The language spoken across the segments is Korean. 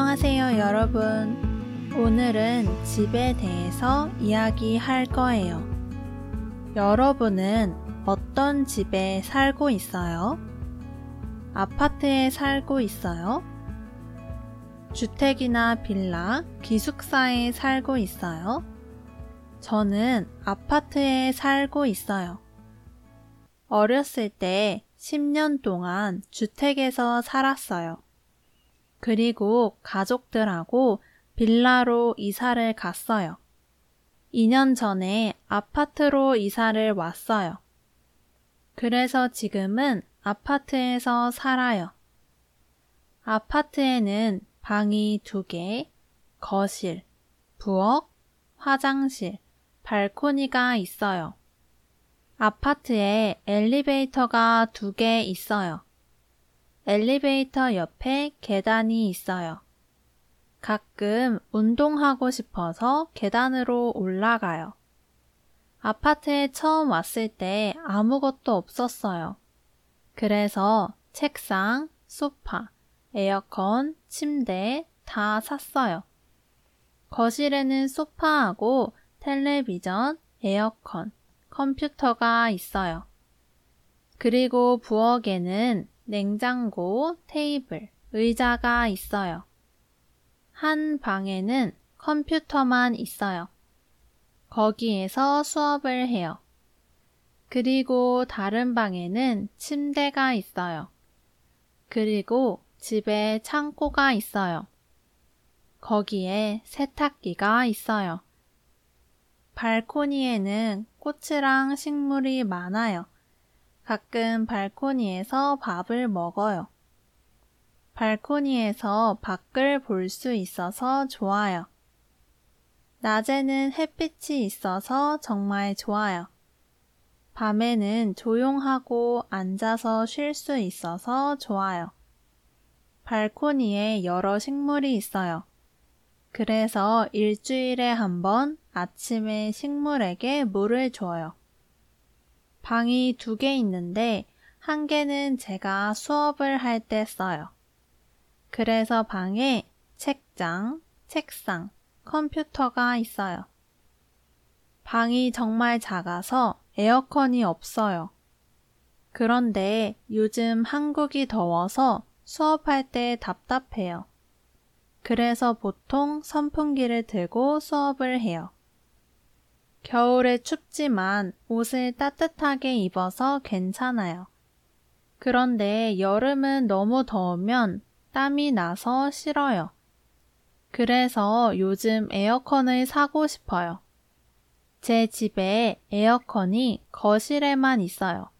안녕하세요, 여러분. 오늘은 집에 대해서 이야기할 거예요. 여러분은 어떤 집에 살고 있어요? 아파트에 살고 있어요? 주택이나 빌라, 기숙사에 살고 있어요? 저는 아파트에 살고 있어요. 어렸을 때 10년 동안 주택에서 살았어요. 그리고 가족들하고 빌라로 이사를 갔어요. 2년 전에 아파트로 이사를 왔어요. 그래서 지금은 아파트에서 살아요. 아파트에는 방이 두 개, 거실, 부엌, 화장실, 발코니가 있어요. 아파트에 엘리베이터가 두개 있어요. 엘리베이터 옆에 계단이 있어요. 가끔 운동하고 싶어서 계단으로 올라가요. 아파트에 처음 왔을 때 아무것도 없었어요. 그래서 책상, 소파, 에어컨, 침대 다 샀어요. 거실에는 소파하고 텔레비전, 에어컨, 컴퓨터가 있어요. 그리고 부엌에는 냉장고, 테이블, 의자가 있어요. 한 방에는 컴퓨터만 있어요. 거기에서 수업을 해요. 그리고 다른 방에는 침대가 있어요. 그리고 집에 창고가 있어요. 거기에 세탁기가 있어요. 발코니에는 꽃이랑 식물이 많아요. 가끔 발코니에서 밥을 먹어요. 발코니에서 밖을 볼 수 있어서 좋아요. 낮에는 햇빛이 있어서 정말 좋아요. 밤에는 조용하고 앉아서 쉴 수 있어서 좋아요. 발코니에 여러 식물이 있어요. 그래서 일주일에 한 번 아침에 식물에게 물을 줘요. 방이 두 개 있는데 한 개는 제가 수업을 할 때 써요. 그래서 방에 책장, 책상, 컴퓨터가 있어요. 방이 정말 작아서 에어컨이 없어요. 그런데 요즘 한국이 더워서 수업할 때 답답해요. 그래서 보통 선풍기를 들고 수업을 해요. 겨울에 춥지만 옷을 따뜻하게 입어서 괜찮아요. 그런데 여름은 너무 더우면 땀이 나서 싫어요. 그래서 요즘 에어컨을 사고 싶어요. 제 집에 에어컨이 거실에만 있어요.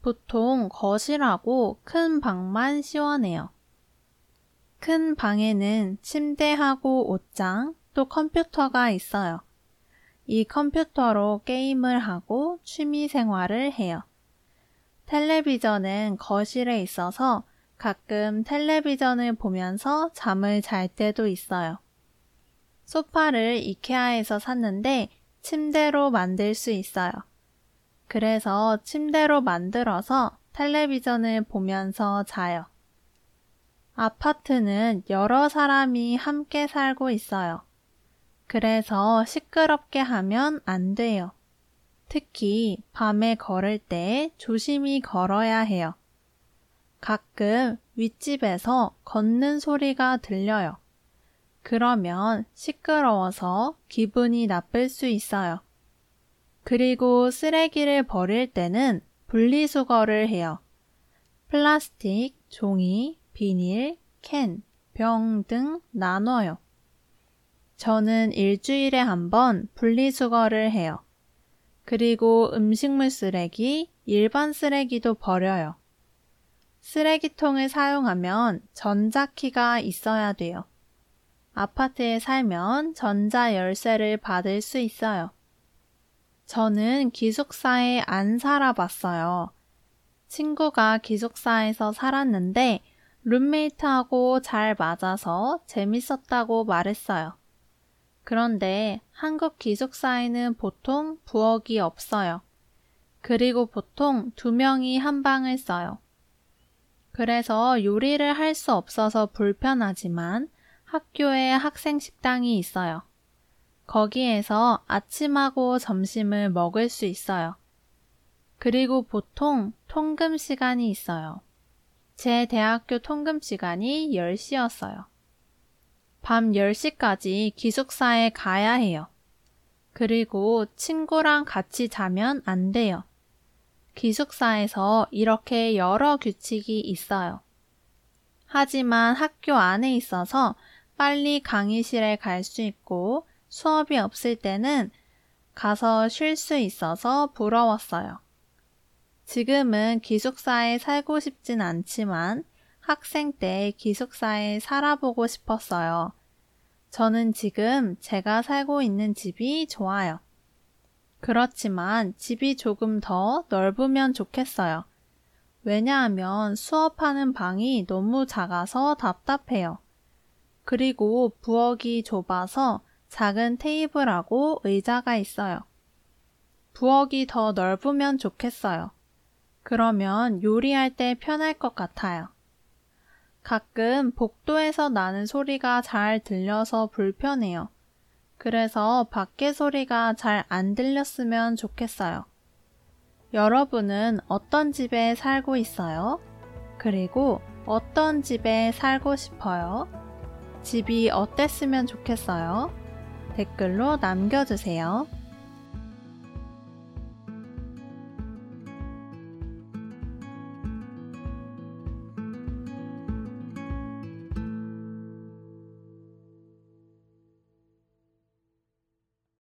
보통 거실하고 큰 방만 시원해요. 큰 방에는 침대하고 옷장, 또 컴퓨터가 있어요. 이 컴퓨터로 게임을 하고 취미 생활을 해요. 텔레비전은 거실에 있어서 가끔 텔레비전을 보면서 잠을 잘 때도 있어요. 소파를 이케아에서 샀는데 침대로 만들 수 있어요. 그래서 침대로 만들어서 텔레비전을 보면서 자요. 아파트는 여러 사람이 함께 살고 있어요. 그래서 시끄럽게 하면 안 돼요. 특히 밤에 걸을 때 조심히 걸어야 해요. 가끔 윗집에서 걷는 소리가 들려요. 그러면 시끄러워서 기분이 나쁠 수 있어요. 그리고 쓰레기를 버릴 때는 분리수거를 해요. 플라스틱, 종이, 비닐, 캔, 병 등 나눠요. 저는 일주일에 한 번 분리수거를 해요. 그리고 음식물 쓰레기, 일반 쓰레기도 버려요. 쓰레기통을 사용하면 전자키가 있어야 돼요. 아파트에 살면 전자 열쇠를 받을 수 있어요. 저는 기숙사에 안 살아봤어요. 친구가 기숙사에서 살았는데 룸메이트하고 잘 맞아서 재밌었다고 말했어요. 그런데 한국 기숙사에는 보통 부엌이 없어요. 그리고 보통 두 명이 한 방을 써요. 그래서 요리를 할 수 없어서 불편하지만 학교에 학생 식당이 있어요. 거기에서 아침하고 점심을 먹을 수 있어요. 그리고 보통 통금 시간이 있어요. 제 대학교 통금 시간이 10시였어요. 밤 10시까지 기숙사에 가야 해요. 그리고 친구랑 같이 자면 안 돼요. 기숙사에서 이렇게 여러 규칙이 있어요. 하지만 학교 안에 있어서 빨리 강의실에 갈 수 있고 수업이 없을 때는 가서 쉴 수 있어서 부러웠어요. 지금은 기숙사에 살고 싶진 않지만 학생 때 기숙사에 살아보고 싶었어요. 저는 지금 제가 살고 있는 집이 좋아요. 그렇지만 집이 조금 더 넓으면 좋겠어요. 왜냐하면 수업하는 방이 너무 작아서 답답해요. 그리고 부엌이 좁아서 작은 테이블하고 의자가 있어요. 부엌이 더 넓으면 좋겠어요. 그러면 요리할 때 편할 것 같아요. 가끔 복도에서 나는 소리가 잘 들려서 불편해요. 그래서 밖에 소리가 잘 안 들렸으면 좋겠어요. 여러분은 어떤 집에 살고 있어요? 그리고 어떤 집에 살고 싶어요? 집이 어땠으면 좋겠어요? 댓글로 남겨주세요.